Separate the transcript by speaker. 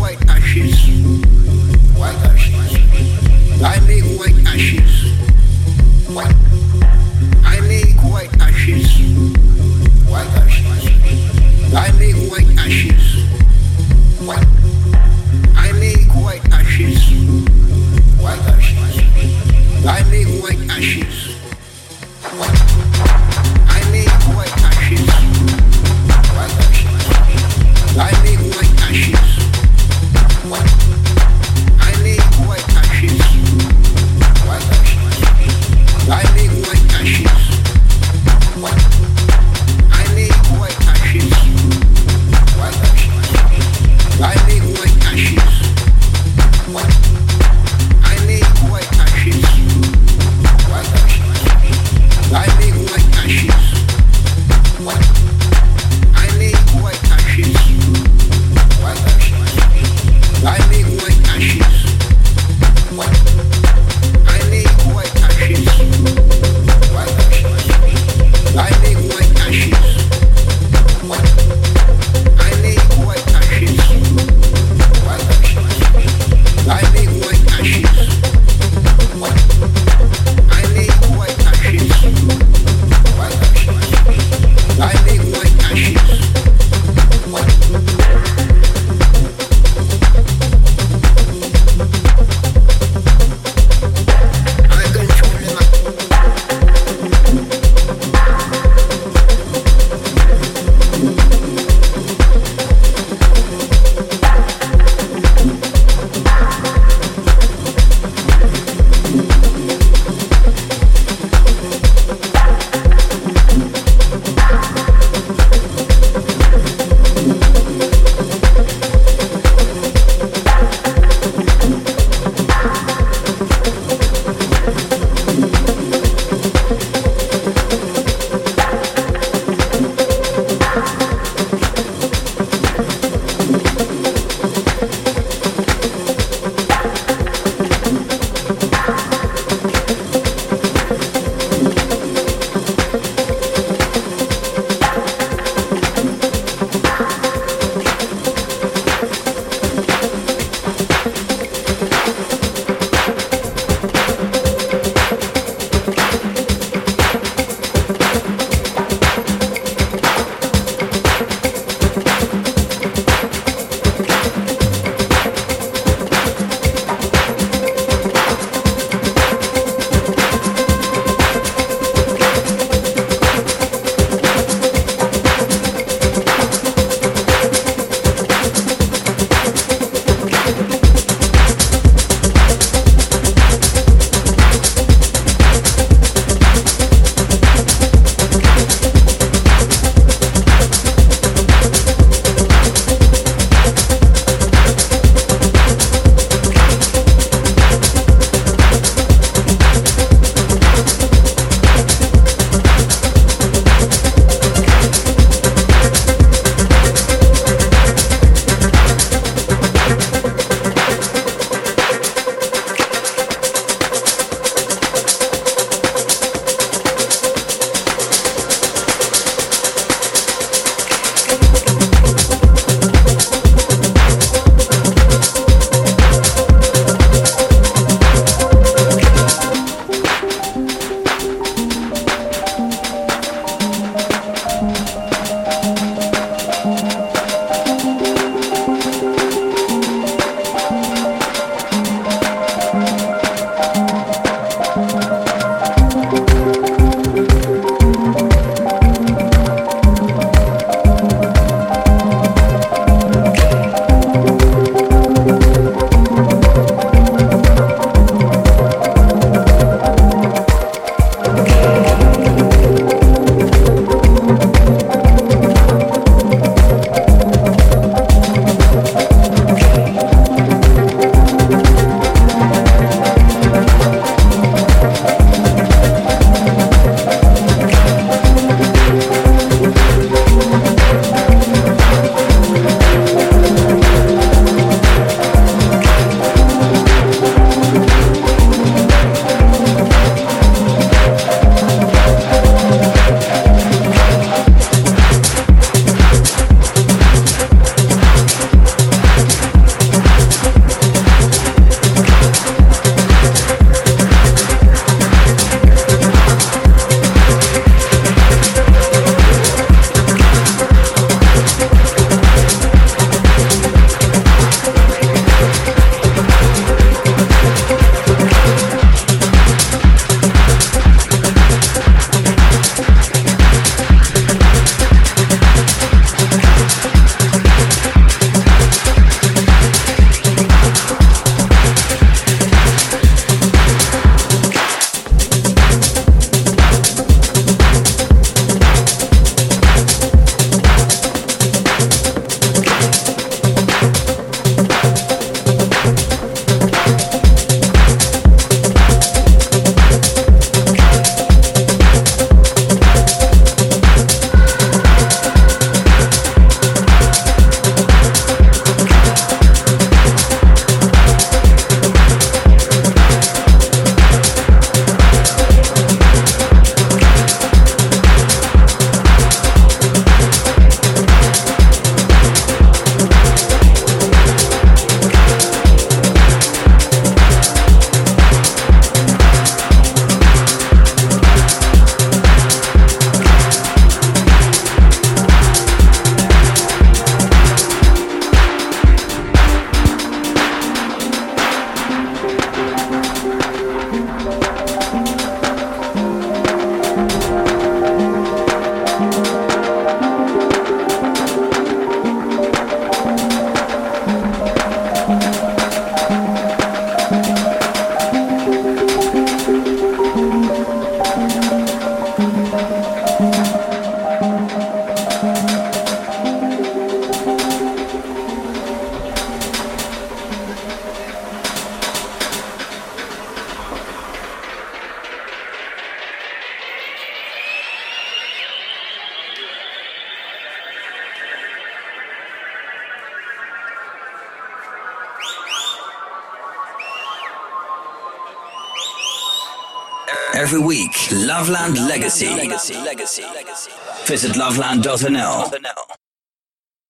Speaker 1: white ashes. White ashes. I make white ashes. White. I make white ashes. White ashes. I make white ashes. White. I make white ashes. White ashes.